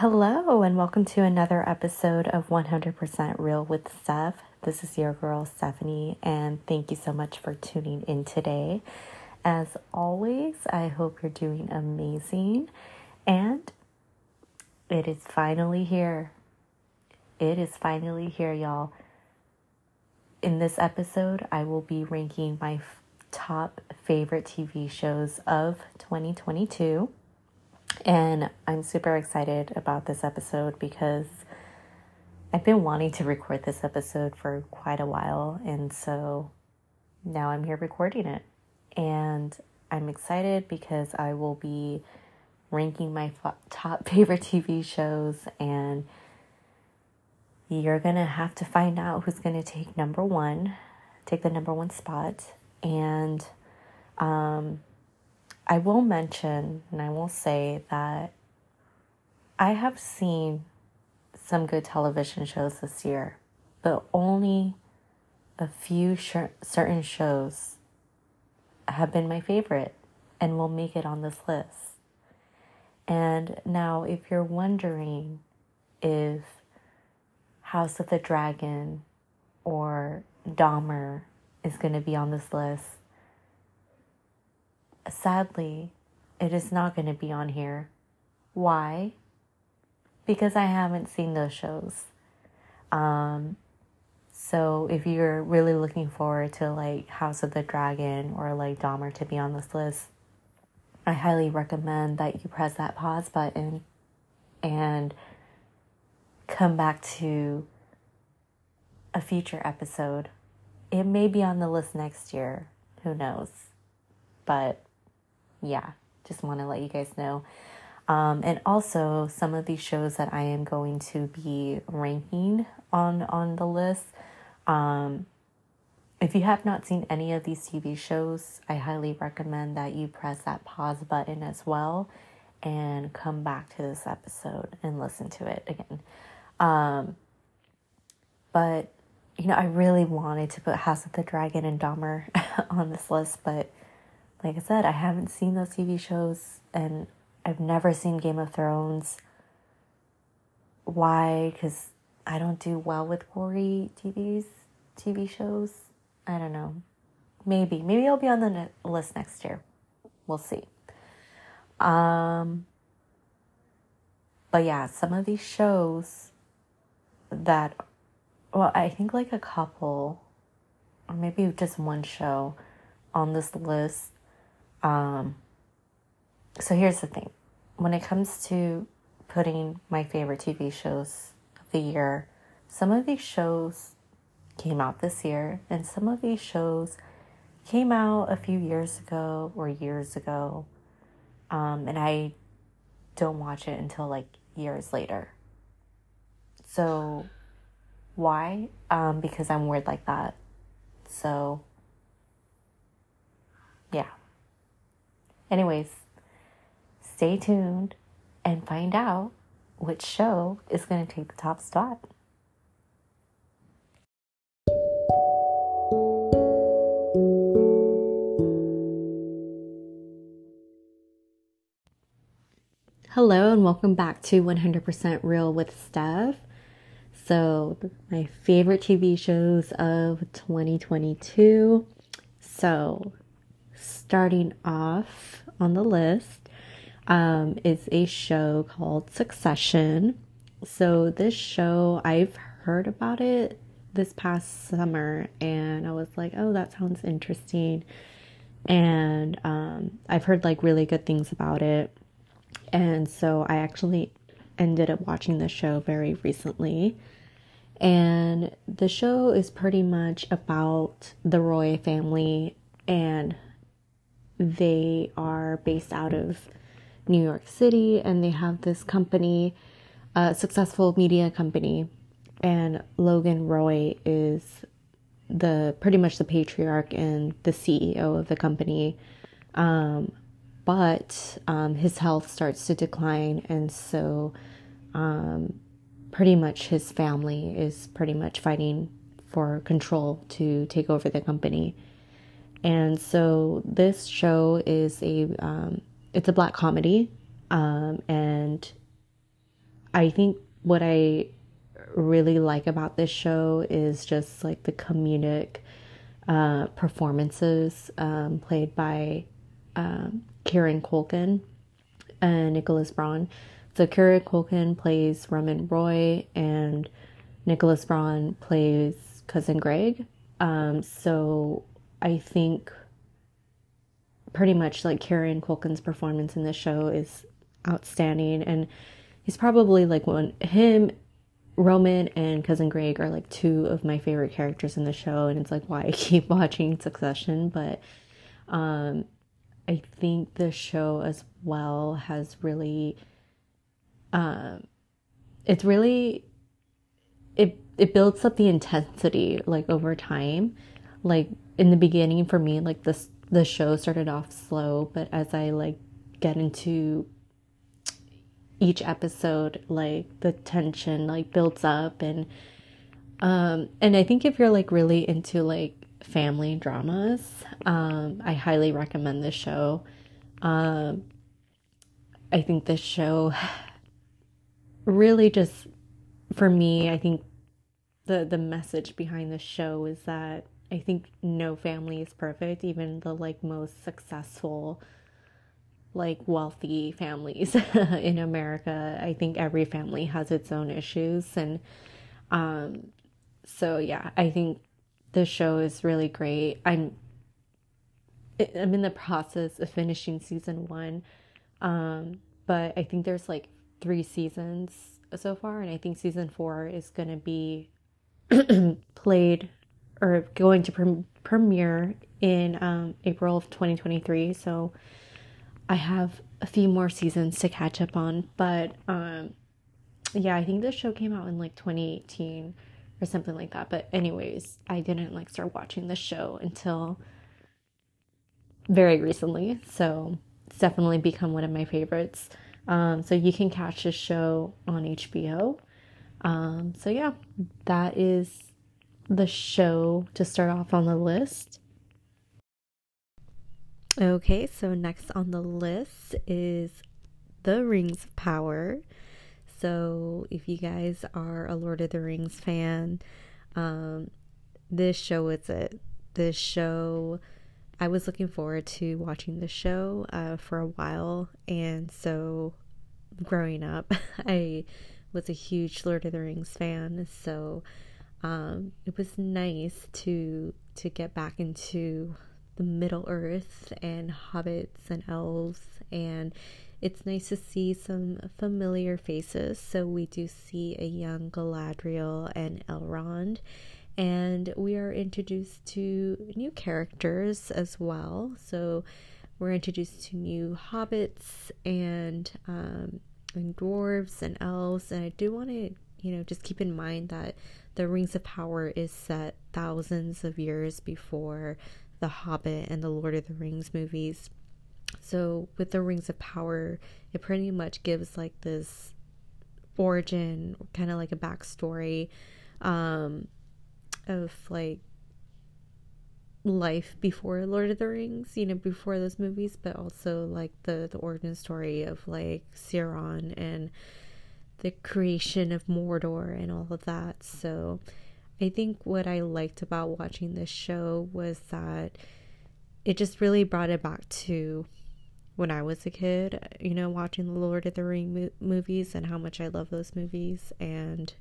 Hello, and welcome to another episode of 100% Real with Steph. This is your girl, Stephanie, and thank you so much for tuning in today. As always, I hope you're doing amazing, and it is finally here. It is finally here, y'all. In this episode, I will be ranking my f- top favorite TV shows of 2022. And I'm super excited about this episode because I've been wanting to record this episode for quite a while. And so now I'm here recording it. And I'm excited because I will be ranking my top favorite TV shows. And you're going to have to find out who's going to take number one, take the number one spot. And, um, I will mention and I will say that I have seen some good television shows this year, but only a few sh- certain shows have been my favorite and will make it on this list. And now, if you're wondering if House of the Dragon or Dahmer is going to be on this list, sadly, it is not going to be on here. Why? Because I haven't seen those shows. Um, so if you're really looking forward to like House of the Dragon or like Dahmer to be on this list, I highly recommend that you press that pause button and come back to a future episode. It may be on the list next year. Who knows? But yeah, just want to let you guys know. Um, and also some of these shows that I am going to be ranking on on the list. Um, if you have not seen any of these TV shows, I highly recommend that you press that pause button as well and come back to this episode and listen to it again. Um, but you know, I really wanted to put House of the Dragon and Dahmer on this list, but like I said, I haven't seen those TV shows and I've never seen Game of Thrones. Why? Because I don't do well with gory TVs, TV shows. I don't know. Maybe. Maybe I'll be on the ne- list next year. We'll see. Um, but yeah, some of these shows that, well, I think like a couple, or maybe just one show on this list um, so here's the thing when it comes to putting my favorite TV shows of the year, some of these shows came out this year, and some of these shows came out a few years ago or years ago. Um, and I don't watch it until like years later. So, why? Um, because I'm weird like that. So, yeah. Anyways, stay tuned and find out which show is going to take the top spot. Hello, and welcome back to 100% Real with Steph. So, my favorite TV shows of 2022. So, starting off on the list um, is a show called Succession. So, this show, I've heard about it this past summer and I was like, oh, that sounds interesting. And um, I've heard like really good things about it. And so I actually ended up watching the show very recently. And the show is pretty much about the Roy family and they are based out of New York City and they have this company, a successful media company, and Logan Roy is the pretty much the patriarch and the CEO of the company. Um, but um, his health starts to decline, and so um, pretty much his family is pretty much fighting for control to take over the company. And so this show is a um, it's a black comedy, um, and I think what I really like about this show is just like the comedic uh, performances um, played by um, Kieran Culkin and Nicholas Braun. So Kieran Culkin plays Roman Roy, and Nicholas Braun plays cousin Greg. Um, so I think pretty much like Kieran Culkin's performance in this show is outstanding, and he's probably like one him Roman and cousin Greg are like two of my favorite characters in the show, and it's like why I keep watching Succession. But um, I think the show as well has really, um, it's really, it it builds up the intensity like over time. Like in the beginning, for me, like this the show started off slow, but as I like get into each episode like the tension like builds up and um and I think if you're like really into like family dramas, um I highly recommend this show. Um I think this show really just for me, I think the the message behind the show is that I think no family is perfect, even the like most successful like wealthy families in America. I think every family has its own issues and um so yeah, I think the show is really great. I'm I'm in the process of finishing season 1. Um but I think there's like 3 seasons so far and I think season 4 is going to be played or going to pre- premiere in um April of 2023. So I have a few more seasons to catch up on, but um yeah, I think the show came out in like 2018 or something like that. But anyways, I didn't like start watching the show until very recently. So it's definitely become one of my favorites. Um, so you can catch this show on HBO. Um, so yeah, that is the show to start off on the list. Okay, so next on the list is The Rings of Power. So, if you guys are a Lord of the Rings fan, um, this show is it. This show, I was looking forward to watching the show uh, for a while, and so growing up, I was a huge Lord of the Rings fan. So, um, it was nice to to get back into the Middle Earth and hobbits and elves, and it's nice to see some familiar faces. So we do see a young Galadriel and Elrond, and we are introduced to new characters as well. So we're introduced to new hobbits and um, and dwarves and elves, and I do want to you know just keep in mind that the Rings of Power is set thousands of years before the Hobbit and the Lord of the Rings movies. So with the Rings of Power, it pretty much gives like this origin, kind of like a backstory um, of like life before Lord of the Rings, you know, before those movies, but also like the the origin story of like Sauron and the creation of Mordor and all of that. So I think what I liked about watching this show was that it just really brought it back to when I was a kid, you know, watching the Lord of the Ring mo- movies and how much I love those movies and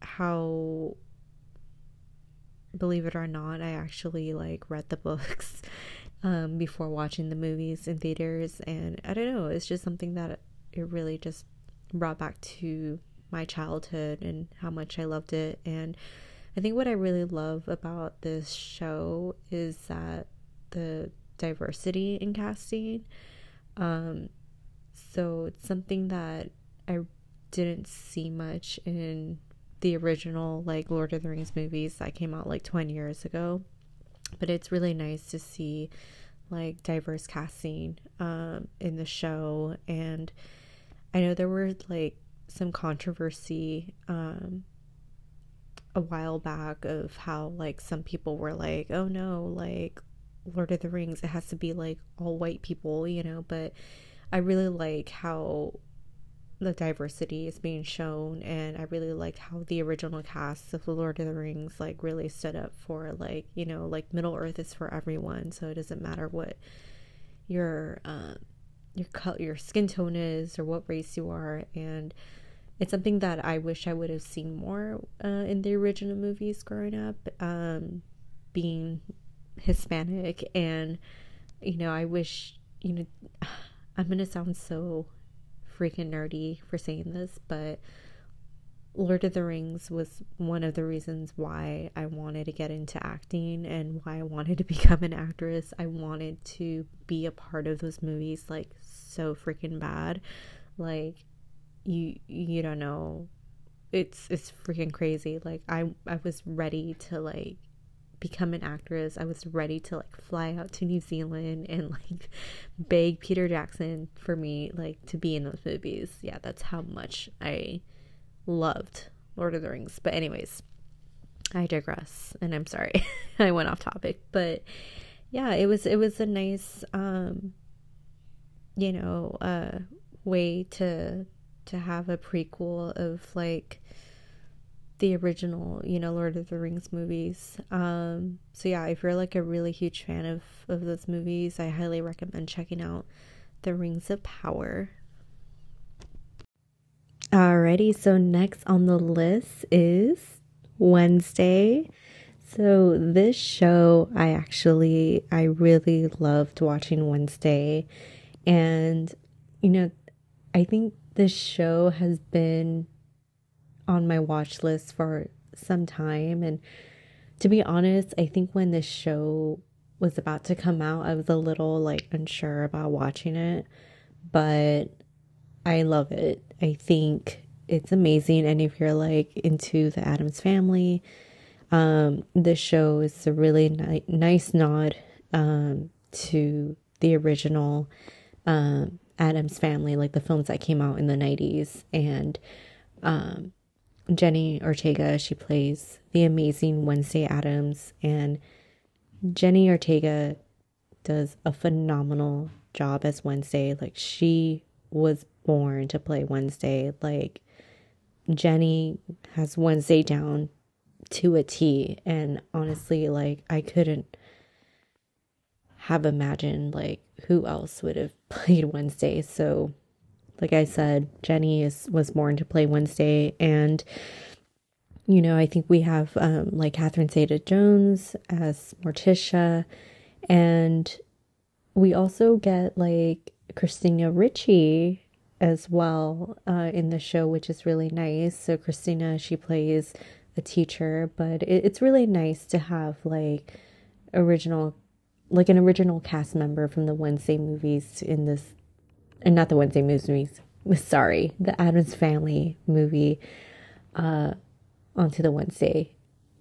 how believe it or not, I actually like read the books um, before watching the movies in theaters and I don't know, it's just something that it really just brought back to my childhood and how much I loved it. And I think what I really love about this show is that the diversity in casting. Um, so it's something that I didn't see much in the original like Lord of the Rings movies that came out like 20 years ago. But it's really nice to see like diverse casting um, in the show and I know there were like some controversy um, a while back of how like some people were like, oh no, like Lord of the Rings, it has to be like all white people, you know, but I really like how the diversity is being shown and i really like how the original cast of the lord of the rings like really stood up for like you know like middle earth is for everyone so it doesn't matter what your um your color your skin tone is or what race you are and it's something that i wish i would have seen more uh, in the original movies growing up um being hispanic and you know i wish you know i'm gonna sound so freaking nerdy for saying this, but Lord of the Rings was one of the reasons why I wanted to get into acting and why I wanted to become an actress. I wanted to be a part of those movies like so freaking bad. Like you you don't know. It's it's freaking crazy. Like I I was ready to like become an actress. I was ready to like fly out to New Zealand and like beg Peter Jackson for me like to be in those movies. Yeah, that's how much I loved Lord of the Rings. But anyways, I digress and I'm sorry. I went off topic, but yeah, it was it was a nice um you know, uh way to to have a prequel of like the original, you know, Lord of the Rings movies. Um, so yeah, if you're like a really huge fan of of those movies, I highly recommend checking out The Rings of Power. Alrighty, so next on the list is Wednesday. So this show I actually I really loved watching Wednesday and you know I think this show has been on my watch list for some time. And to be honest, I think when this show was about to come out, I was a little like unsure about watching it, but I love it. I think it's amazing. And if you're like into the Addams family, um, this show is a really ni- nice nod um, to the original um, Addams family, like the films that came out in the 90s. And um, Jenny Ortega. She plays the amazing Wednesday Addams. and Jenny Ortega does a phenomenal job as Wednesday. Like, she was born to play Wednesday. Like, Jenny has Wednesday down to a T, and honestly, like, I couldn't have imagined, like, who else would have played Wednesday. So, like I said, Jenny is was born to play Wednesday, and you know I think we have um, like Catherine Zeta-Jones as Morticia, and we also get like Christina Ricci as well uh, in the show, which is really nice. So Christina, she plays a teacher, but it, it's really nice to have like original, like an original cast member from the Wednesday movies in this and not the Wednesday movies. Sorry, the Addams Family movie uh, onto the Wednesday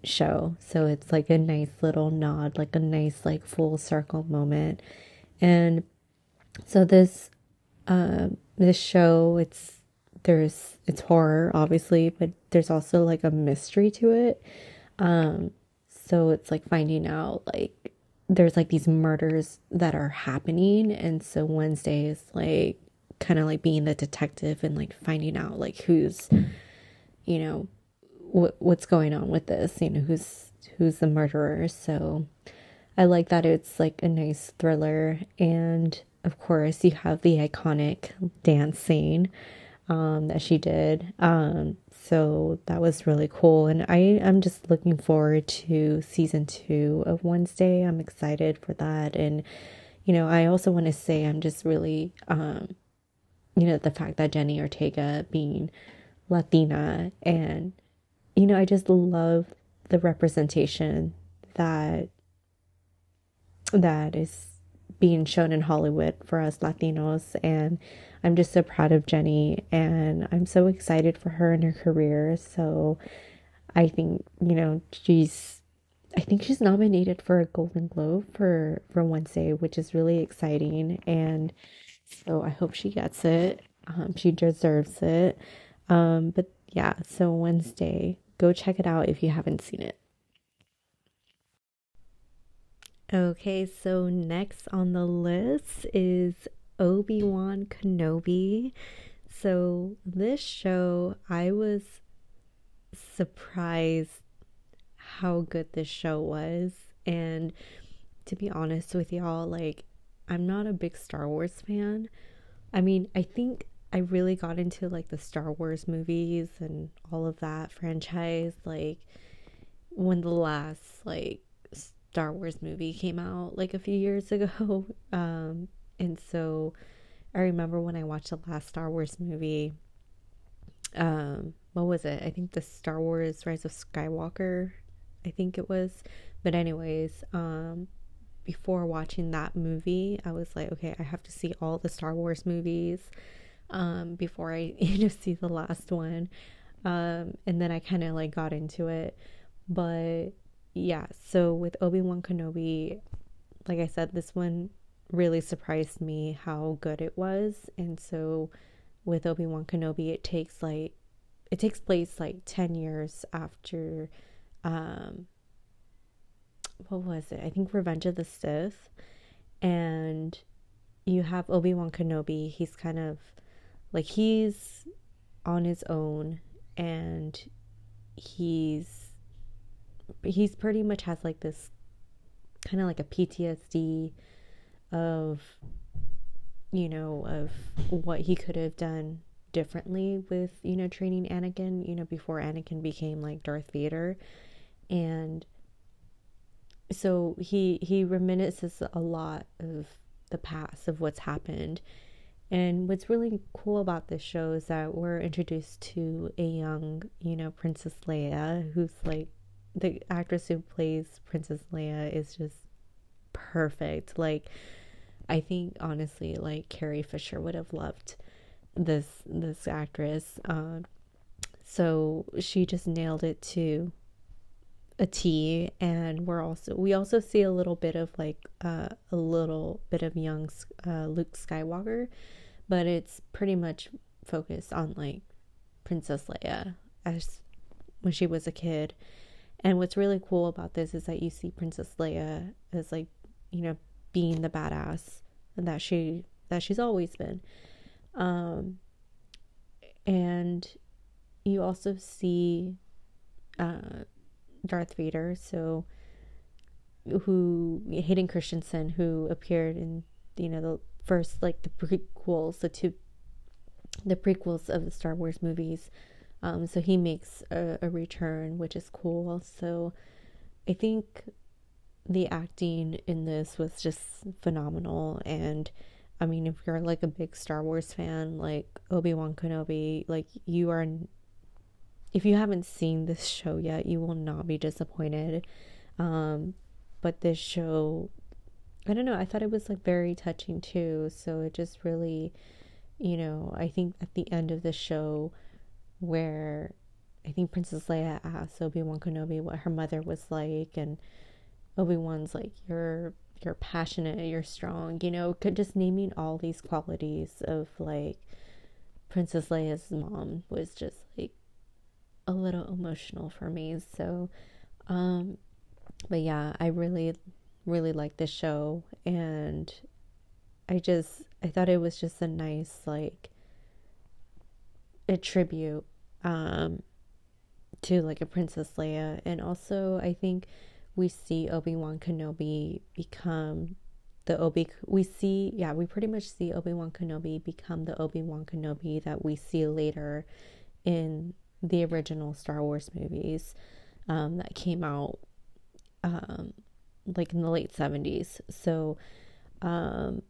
show. So it's like a nice little nod, like a nice like full circle moment. And so this uh, this show, it's there's it's horror obviously, but there's also like a mystery to it. Um, so it's like finding out like there's like these murders that are happening and so wednesday is like kind of like being the detective and like finding out like who's you know what what's going on with this you know who's who's the murderer. So i like that it's like a nice thriller and of course you have the iconic dance scene um, that she did. Um, so that was really cool. And I am just looking forward to season two of Wednesday. I'm excited for that. And, you know, I also want to say I'm just really, um, you know, the fact that Jenny Ortega being Latina and, you know, I just love the representation that that is being shown in Hollywood for us Latinos and I'm just so proud of Jenny and I'm so excited for her and her career. So I think, you know, she's I think she's nominated for a Golden Globe for for Wednesday, which is really exciting and so I hope she gets it. Um, she deserves it. Um, but yeah, so Wednesday, go check it out if you haven't seen it. Okay, so next on the list is Obi-Wan Kenobi. so this show, I was surprised how good this show was. And to be honest with y'all, like, I'm not a big Star Wars fan. I mean, I think I really got into like the Star Wars movies and all of that franchise, like, when the last, like, Star Wars movie came out, like, a few years ago. Um, and so I remember when I watched the last Star Wars movie, um, what was it? I think the Star Wars Rise of Skywalker, I think it was. But anyways, um, before watching that movie, I was like, okay, I have to see all the Star Wars movies um, before I you know see the last one. Um, and then I kind of like got into it. But yeah, so with Obi-Wan Kenobi, like I said, this one really surprised me how good it was. And so with Obi-Wan Kenobi, it takes like it takes place like 10 years after um what was it? I think Revenge of the Sith. And you have Obi-Wan Kenobi. He's kind of like he's on his own and he's he's pretty much has like this kind of like a PTSD of you know of what he could have done differently with you know training Anakin you know before Anakin became like Darth Vader. And so he he reminisces a lot of the past of what's happened. And what's really cool about this show is that we're introduced to a young you know princess leia who's like the actress who plays princess leia is just perfect. Like I think honestly, like Carrie Fisher would have loved this this actress. Uh, so she just nailed it to a T. And we're also we also see a little bit of like uh, a little bit of young uh, Luke Skywalker, but it's pretty much focused on like Princess Leia as when she was a kid. And what's really cool about this is that you see Princess Leia as like, you know, being the badass that she that she's always been. Um, and you also see uh, Darth Vader, so who Hayden Christensen, who appeared in you know the first like the prequels, the two the prequels of the Star Wars movies. Um, so he makes a, a return, which is cool. So I think the acting in this was just phenomenal. And I mean if you're like a big Star Wars fan like Obi-Wan Kenobi like you are if you haven't seen this show yet you will not be disappointed. Um but this show I don't know I thought it was like very touching too. So it just really you know I think at the end of the show where I think Princess Leia asked Obi-Wan Kenobi what her mother was like and Obi-Wan's like you're you're passionate, you're strong, you know, could just naming all these qualities of like Princess Leia's mom was just like a little emotional for me. So um but yeah, I really really like this show and I just I thought it was just a nice like a tribute um to like a Princess Leia and also I think we see Obi-Wan Kenobi become the Obi we see yeah we pretty much see Obi-Wan Kenobi become the Obi-Wan Kenobi that we see later in the original Star Wars movies um, that came out um, like in the late 70s so um,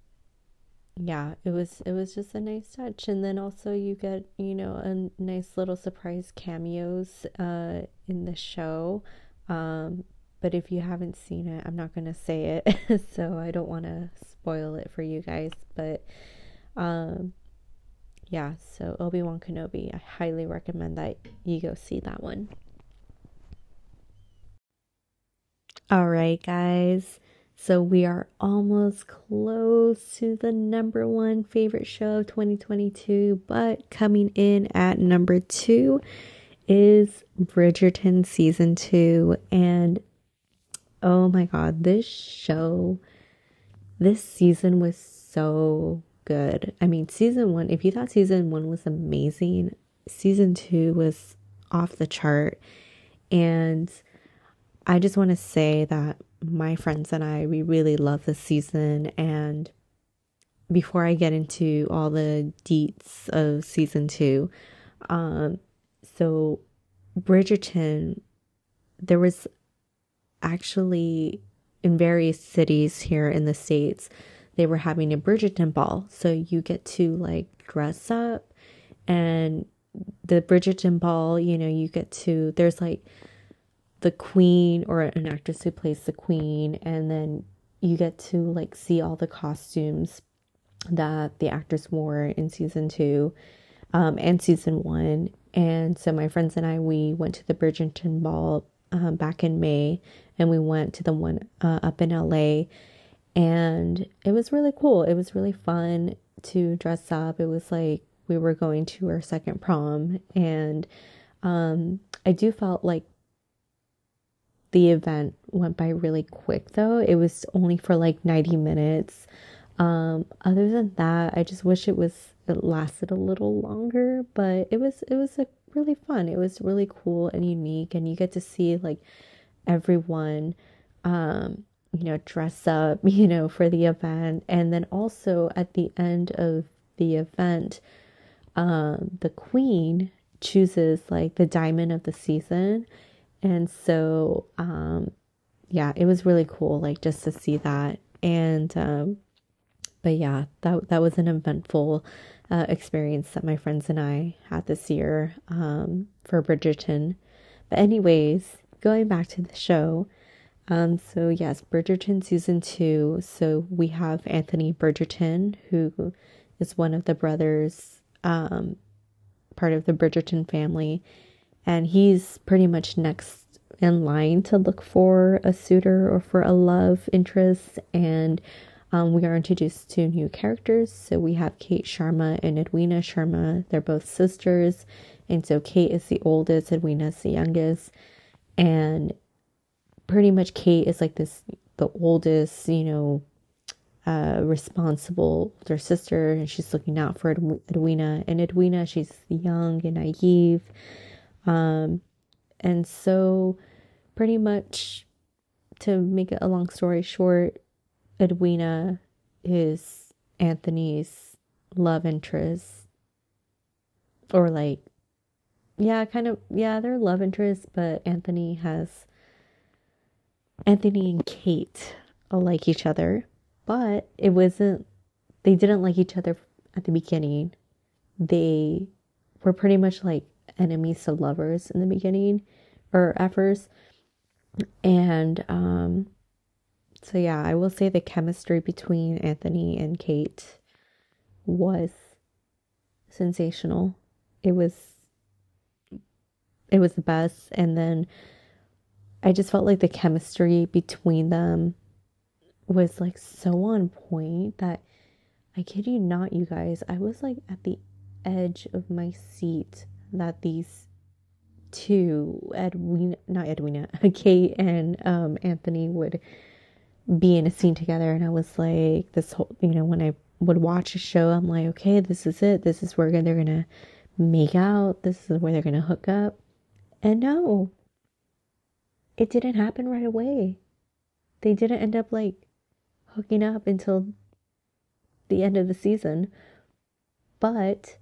yeah it was it was just a nice touch. And then also you get you know a nice little surprise cameos uh, in the show. Um, but if you haven't seen it, I'm not going to say it. so I don't want to spoil it for you guys. But um, yeah, so Obi-Wan Kenobi, I highly recommend that you go see that one. All right, guys. So we are almost close to the number one favorite show of 2022, but coming in at number two is Bridgerton season two. And oh my god, this show, this season was so good. I mean, season one, if you thought season one was amazing, season two was off the chart. And I just want to say that my friends and I, we really love this season. And before I get into all the deets of season two, um, so Bridgerton, there was actually in various cities here in the States, they were having a Bridgerton ball. So you get to like dress up and the Bridgerton ball, you know, you get to, there's like the queen or an actress who plays the queen, and then you get to like see all the costumes that the actress wore in season two um, and season one. And so my friends and I, we went to the Bridgerton ball um, back in May, and we went to the one uh, up in LA, and it was really cool. It was really fun to dress up. It was like we were going to our second prom, and um, I do felt like the event went by really quick though. It was only for like 90 minutes. Um, other than that, I just wish it was it lasted a little longer, but it was it was a really fun. It was really cool and unique and you get to see like everyone um you know dress up, you know, for the event and then also at the end of the event um the queen chooses like the diamond of the season and so, um, yeah, it was really cool, like just to see that. And, um, but yeah, that, that was an eventful, uh, experience that my friends and I had this year, um, for Bridgerton. But anyways, going back to the show, um, so yes, Bridgerton season two. So we have Anthony Bridgerton, who is one of the brothers, um, part of the Bridgerton family. And he's pretty much next in line to look for a suitor or for a love interest. And um, we are introduced to new characters. So we have kate sharma and edwina. Sharma they're both sisters. And so kate is the oldest edwina is the youngest and pretty much kate is like this the oldest you know uh, responsible older sister and she's looking out for edwina and edwina she's young and naive um, and so, pretty much to make it a long story short, Edwina is Anthony's love interest. Or, like, yeah, kind of, yeah, they're love interests, but Anthony has. Anthony and Kate like each other, but it wasn't, they didn't like each other at the beginning. They were pretty much like enemies to lovers in the beginning or at first. And um, so, yeah, I will say the chemistry between Anthony and Kate was sensational. It was it was the best and then I just felt like the chemistry between them was like so on point that I kid you not, you guys, I was like at the edge of my seat that these two, Edwina, not Edwina, Kate and um, Anthony would be in a scene together. And I was like, this whole, you know, when I would watch a show, I'm like, okay, this is it. This is where they're going to make out. This is where they're going to hook up. And no, it didn't happen right away. They didn't end up like hooking up until the end of the season. But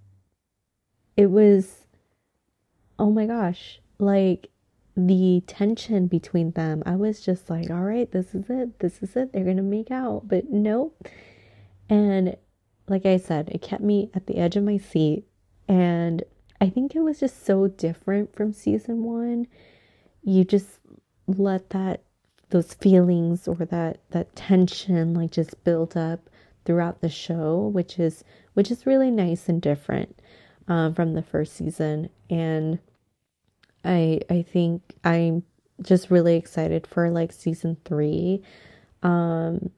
it was oh my gosh, like the tension between them, I was just like, all right, this is it. This is it. They're going to make out. But nope. And like I said, it kept me at the edge of my seat. And I think it was just so different from season one. You just let that, those feelings or that, that tension like just build up throughout the show, which is, which is really nice and different um, from the first season. And I I think I'm just really excited for like season three. Um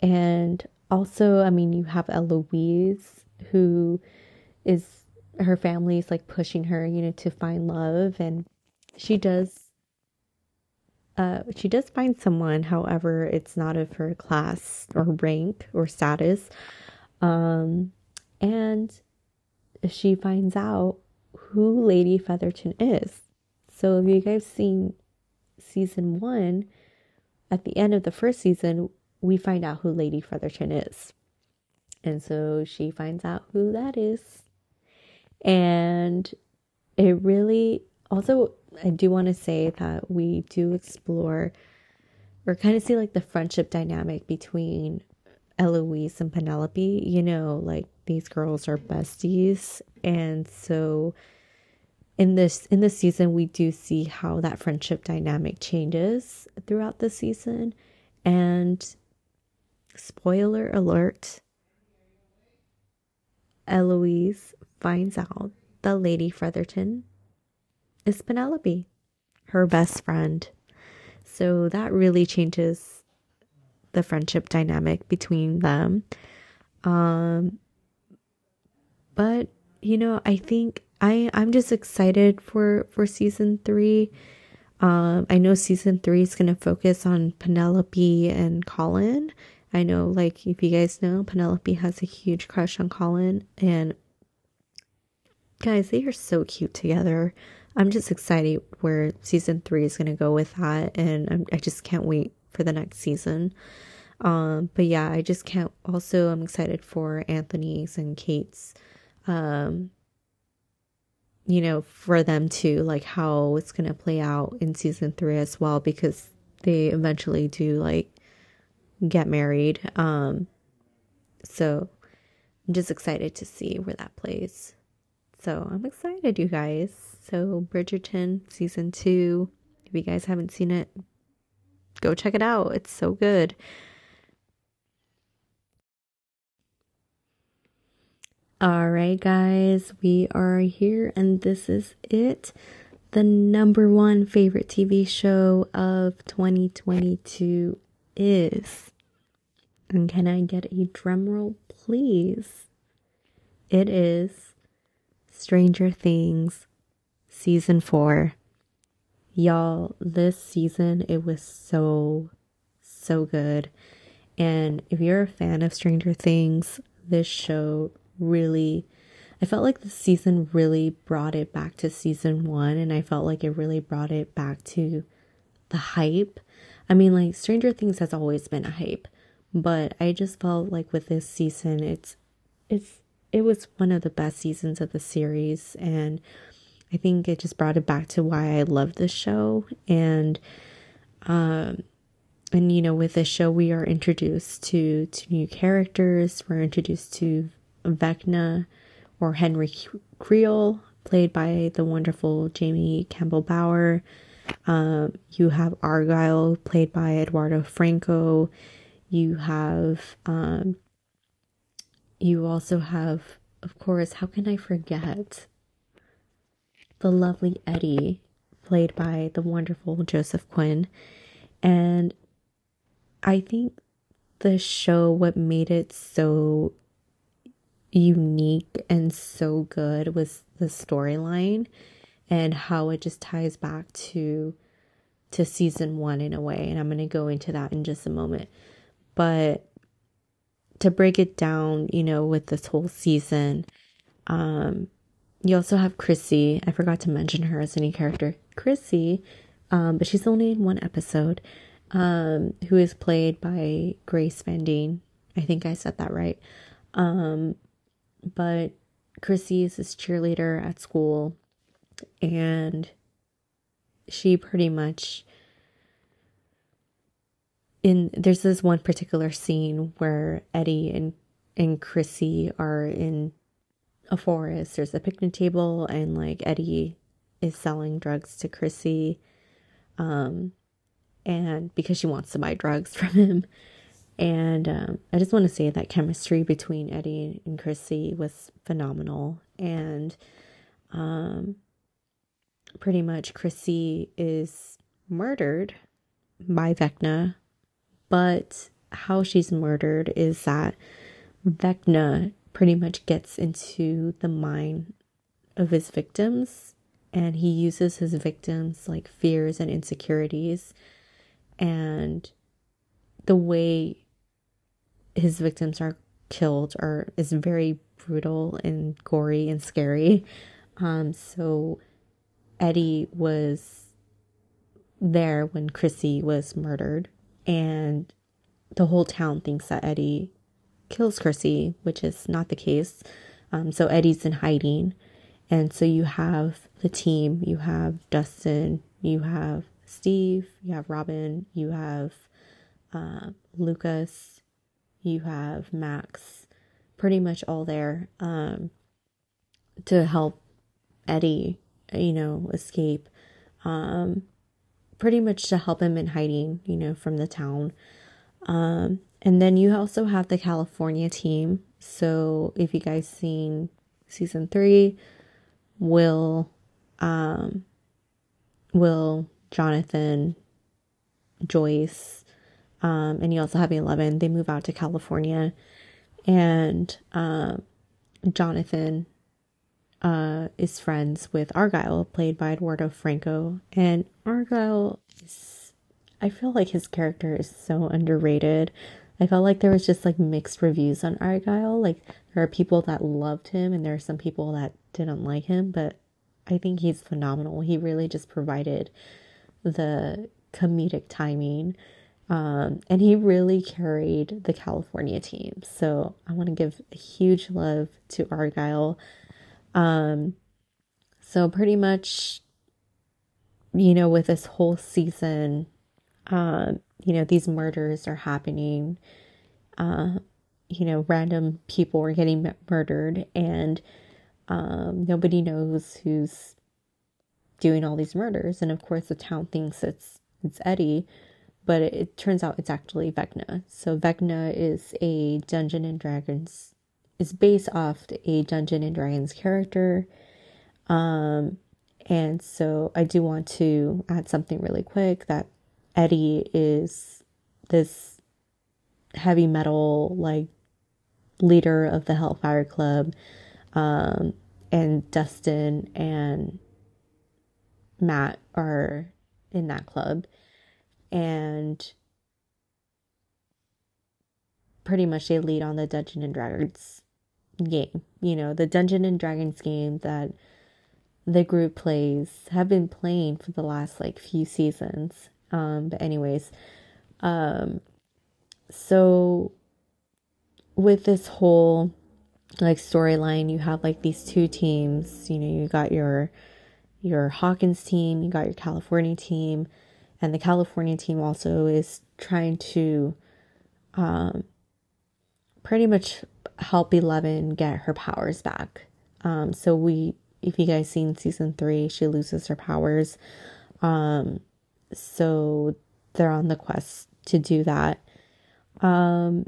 and also I mean you have Eloise who is her family is like pushing her, you know, to find love and she does uh, she does find someone, however, it's not of her class or rank or status. Um, and she finds out who Lady Featherton is. So if you guys seen season one, at the end of the first season, we find out who Lady Featherton is. And so she finds out who that is. And it really also I do want to say that we do explore or kind of see like the friendship dynamic between Eloise and Penelope. You know, like these girls are besties. And so in this in this season we do see how that friendship dynamic changes throughout the season. And spoiler alert, Eloise finds out that Lady Featherton is Penelope, her best friend. So that really changes the friendship dynamic between them. Um, but you know, I think I I'm just excited for for season three. Um, I know season three is gonna focus on Penelope and Colin. I know, like, if you guys know, Penelope has a huge crush on Colin, and guys, they are so cute together. I'm just excited where season three is going to go with that, and I'm, I just can't wait for the next season. Um, but yeah, I just can't. Also, I'm excited for Anthony's and Kate's, um, you know, for them too, like how it's going to play out in season three as well, because they eventually do like get married. Um, so I'm just excited to see where that plays. So I'm excited, you guys. So, Bridgerton season two. If you guys haven't seen it, go check it out. It's so good. All right, guys, we are here, and this is it. The number one favorite TV show of 2022 is. And can I get a drum roll, please? It is Stranger Things season four. Y'all, this season, it was so, so good. And if you're a fan of Stranger Things, this show really, I felt like the season really brought it back to season one. And I felt like it really brought it back to the hype. I mean, like, Stranger Things has always been a hype, but I just felt like with this season, it's, it's, it was one of the best seasons of the series. And I think it just brought it back to why I love this show. And, um, and you know, with this show, we are introduced to to new characters. We're introduced to Vecna or Henry Creel, played by the wonderful Jamie Campbell Bower. Um, you have Argyle, played by Eduardo Franco. You have, um, you also have, of course, how can I forget? the lovely Eddie, played by the wonderful Joseph Quinn. And I think the show, what made it so unique and so good was the storyline and how it just ties back to to season 1 in a way and I'm going to go into that in just a moment but to break it down you know with this whole season um you also have Chrissy. I forgot to mention her as any character. Chrissy, um, but she's only in one episode, um, who is played by Grace Van Dien. I think I said that right. Um, but Chrissy is this cheerleader at school, and she pretty much in there's this one particular scene where Eddie and and Chrissy are in a forest. There's a picnic table, and like Eddie is selling drugs to Chrissy, um, and because she wants to buy drugs from him. And um, I just want to say that chemistry between Eddie and Chrissy was phenomenal. And um, pretty much, Chrissy is murdered by Vecna, but how she's murdered is that Vecna pretty much gets into the mind of his victims and he uses his victims like fears and insecurities and the way his victims are killed or is very brutal and gory and scary. Um, so Eddie was there when Chrissy was murdered, and the whole town thinks that Eddie kills Chrissy, which is not the case. Um, so Eddie's in hiding, and so you have the team. You have Dustin. You have Steve. You have Robin. You have uh, Lucas. You have Max. Pretty much all there um, to help Eddie, you know, escape. Um, pretty much to help him in hiding, you know, from the town. Um, and then you also have the California team. So if you guys seen season three, Will, um, Will, Jonathan, Joyce, um, and you also have Eleven. They move out to California, and um, Jonathan uh, is friends with Argyle, played by Eduardo Franco. And Argyle is, I feel like his character is so underrated. I felt like there was just like mixed reviews on Argyle. Like there are people that loved him and there are some people that didn't like him, but I think he's phenomenal. He really just provided the comedic timing. Um, and he really carried the California team. So I want to give a huge love to Argyle. Um, so pretty much, you know, with this whole season, um, you know, these murders are happening. Uh, you know, random people are getting murdered, and um, nobody knows who's doing all these murders. And of course, the town thinks it's it's Eddie, but it, it turns out it's actually Vecna. So Vecna is a Dungeon and Dragons is based off a Dungeon and Dragons character. Um, and so I do want to add something really quick that Eddie is this heavy metal like leader of the Hellfire Club. Um, and Dustin and Matt are in that club. And pretty much they lead on the Dungeon and Dragons game. You know, the Dungeon and Dragons game that the group plays have been playing for the last like few seasons. Um, but anyways, um, so with this whole like storyline, you have like these two teams. You know, you got your your Hawkins team, you got your California team, and the California team also is trying to um pretty much help Eleven get her powers back. Um, so we, if you guys seen season three, she loses her powers. Um, so they're on the quest to do that. Um,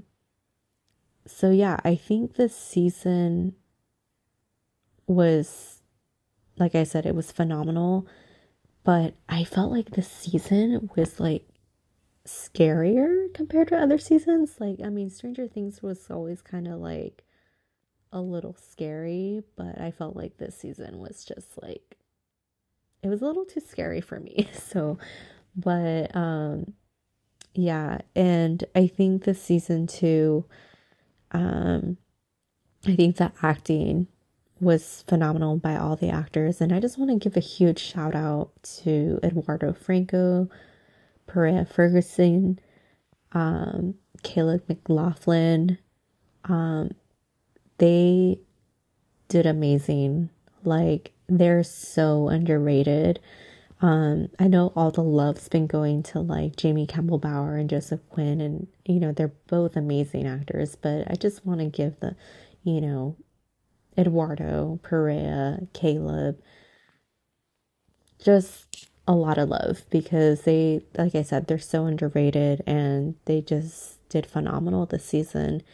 so yeah, I think this season was, like I said, it was phenomenal. But I felt like this season was like scarier compared to other seasons. Like, I mean, Stranger Things was always kind of like a little scary, but I felt like this season was just like it was a little too scary for me. So, but um yeah, and I think the season 2 um I think the acting was phenomenal by all the actors and I just want to give a huge shout out to Eduardo Franco, Priah Ferguson, um, Caleb McLaughlin. Um, they did amazing. Like, they're so underrated. Um, I know all the love's been going to like Jamie Campbell Bower and Joseph Quinn, and you know, they're both amazing actors, but I just want to give the, you know, Eduardo, Priah, Caleb, just a lot of love because they, like I said, they're so underrated and they just did phenomenal this season.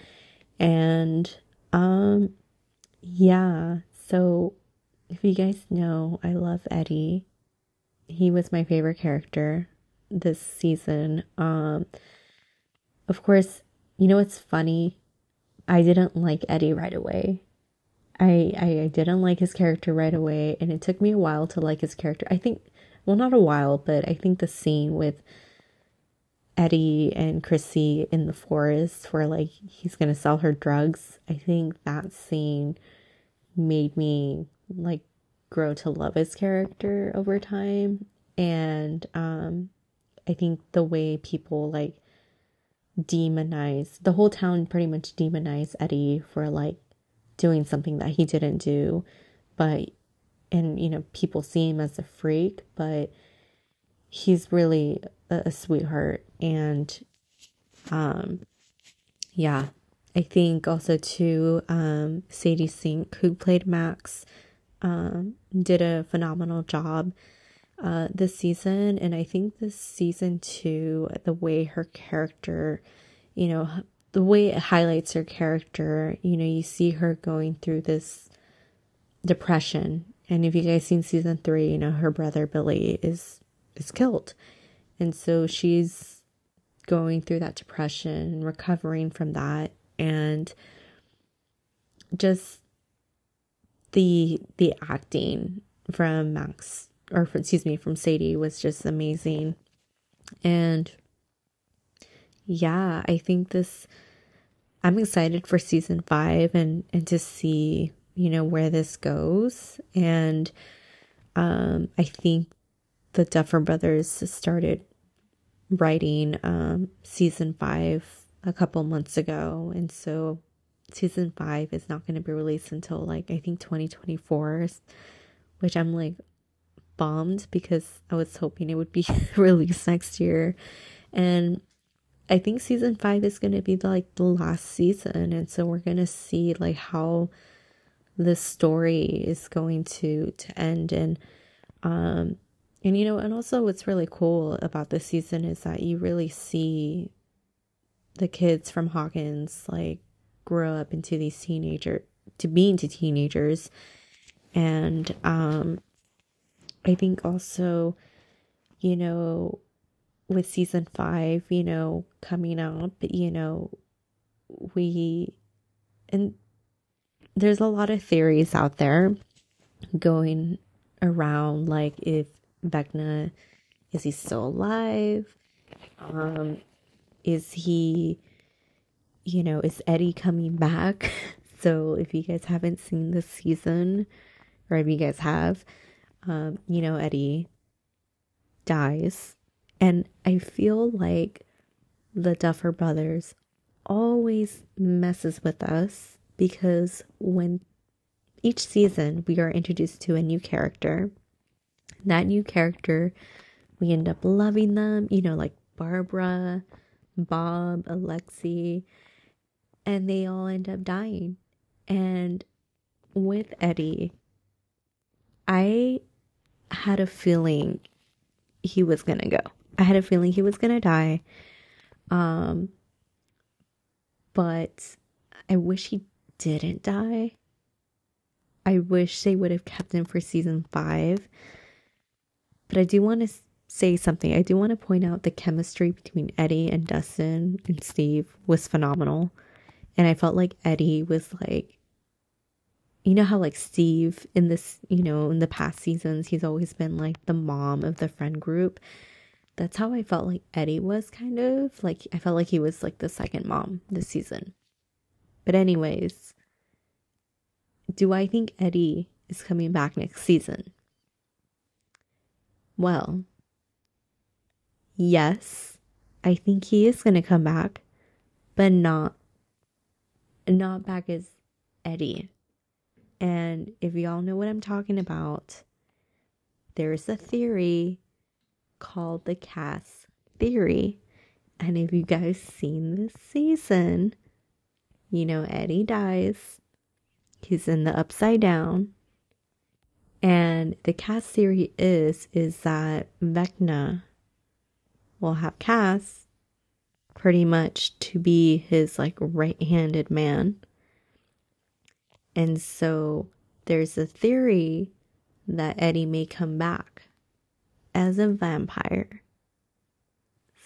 And, um, yeah, so if you guys know, I love Eddie. He was my favorite character this season. Um, of course, you know what's funny? I didn't like Eddie right away. I I didn't like his character right away, and it took me a while to like his character. I think well, not a while, but I think the scene with Eddie and Chrissy in the forest where like he's gonna sell her drugs. I think that scene made me like grow to love his character over time. And um I think the way people like demonize the whole town pretty much demonize Eddie for like doing something that he didn't do, but and you know, people see him as a freak, but he's really a, a sweetheart. And um yeah i think also too um sadie sink who played max um did a phenomenal job uh this season. And i think this season too the way her character you know the way it highlights her character you know you see her going through this depression and if you guys seen season three you know her brother billy is is killed and so she's going through that depression and recovering from that and just the the acting from Max or excuse me from Sadie was just amazing. And yeah, I think this I'm excited for season 5 and and to see, you know, where this goes. And um I think the Duffer Brothers started writing um, season five a couple months ago, and so season five is not going to be released until like I think 2024, which I'm like bummed because I was hoping it would be released next year, and I think season five is going to be like the last season, and so we're going to see like how the story is going to to end and um and you know, and also what's really cool about this season is that you really see the kids from Hawkins like grow up into these teenager to be into teenagers. And um I think also, you know, with season five, you know, coming up, you know, we and there's a lot of theories out there going around like if Vecna, is he still alive? Um, is he, you know, is Eddie coming back? so if you guys haven't seen this season, or if you guys have, um, you know, Eddie dies. And I feel like the Duffer Brothers always messes with us because when each season we are introduced to a new character that new character, we end up loving them, you know, like Barbara, Bob, Alexei, and they all end up dying. And with Eddie, I had a feeling he was going to go. I had a feeling he was going to die. Um but I wish he didn't die. I wish they would have kept him for season 5 but I do want to say something. I do want to point out the chemistry between Eddie and Dustin and Steve was phenomenal. And I felt like Eddie was like, you know how like Steve in this, you know, in the past seasons, he's always been like the mom of the friend group. That's how I felt like Eddie was kind of like, I felt like he was like the second mom this season. But, anyways, do I think Eddie is coming back next season? Well, yes, I think he is going to come back, but not not back as Eddie. And if y'all know what I'm talking about, there's a theory called the Kas theory. And if you guys seen this season, you know Eddie dies. He's in the upside down. And the Kas theory is is that Vecna will have Kas pretty much to be his like right-handed man. And so there's a theory that Eddie may come back as a vampire.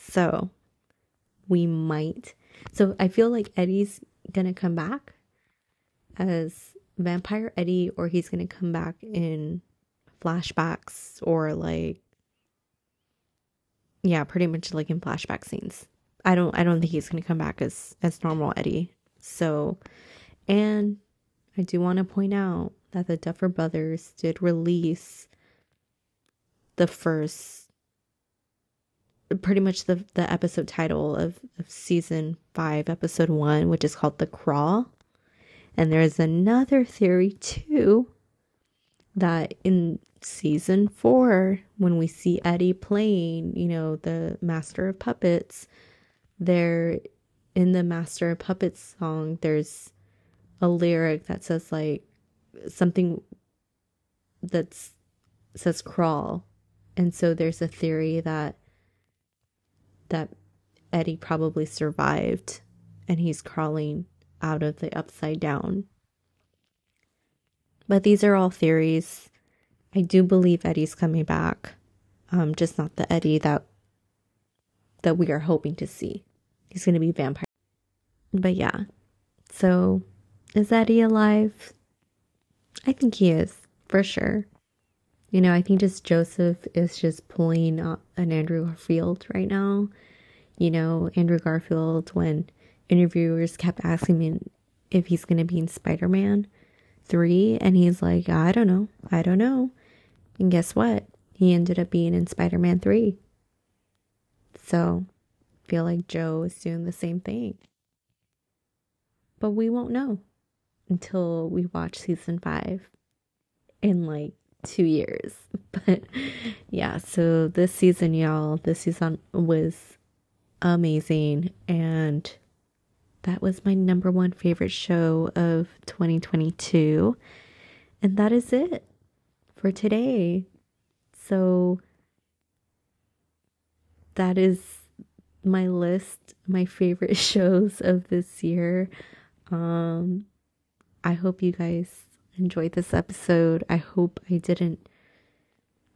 So we might. So I feel like Eddie's gonna come back as Vampire Eddie or he's to come back in flashbacks or like yeah, pretty much like in flashback scenes. I don't I don't think he's gonna come back as as normal Eddie. So and I do want to point out that the Duffer Brothers did release the first pretty much the the episode title of, of season five, episode one, which is called The Crawl. And there's another theory too that in season four, when we see Eddie playing, you know, the Master of Puppets, there in the Master of Puppets song, there's a lyric that says like something that's says crawl. And so there's a theory that that Eddie probably survived and he's crawling out of the upside down. But these are all theories. I do believe Eddie's coming back. Um, just not the Eddie that that we are hoping to see. He's gonna be vampire. But yeah. So is Eddie alive? I think he is, for sure. You know, I think just Joseph is just pulling an Andrew Garfield right now. You know, Andrew Garfield, when interviewers kept asking me if he's going to be in Spider Man 3, and he's like, I don't know, I don't know. And guess what? He ended up being in Spider Man 3. So, feel like Joe is doing the same thing. But we won't know until we watch season five in like two years. But yeah, so this season, y'all, this season was amazing. And that was my number one favorite show of 2022. And that is it for today. So that is my list, my favorite shows of this year. Um, I hope you guys enjoyed this episode. I hope I didn't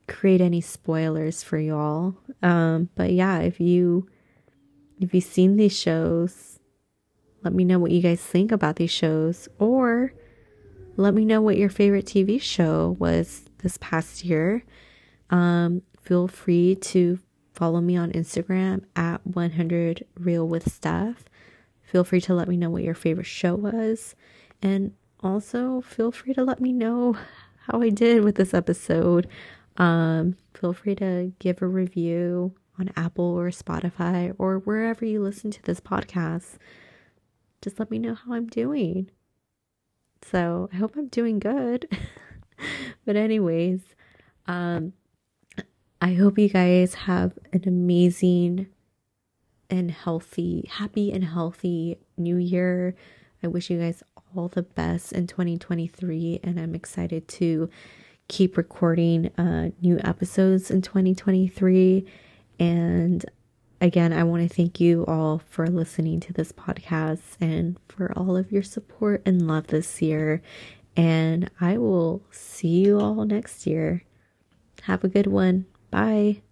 create any spoilers for y'all. Um, but yeah, if you if you've seen these shows, let me know what you guys think about these shows or let me know what your favorite TV show was this past year. Um, feel free to follow me on Instagram at 100 real with Stuff. Feel free to let me know what your favorite show was. And also feel free to let me know how I did with this episode. Um, feel free to give a review on Apple or Spotify or wherever you listen to this podcast. Just let me know how I'm doing. So I hope I'm doing good. but anyways, um I hope you guys have an amazing and healthy, happy and healthy new year. I wish you guys all the best in 2023 and I'm excited to keep recording uh, new episodes in 2023 and again I want to thank you all for listening to this podcast and for all of your support and love this year. And I will see you all next year. Have a good one. Bye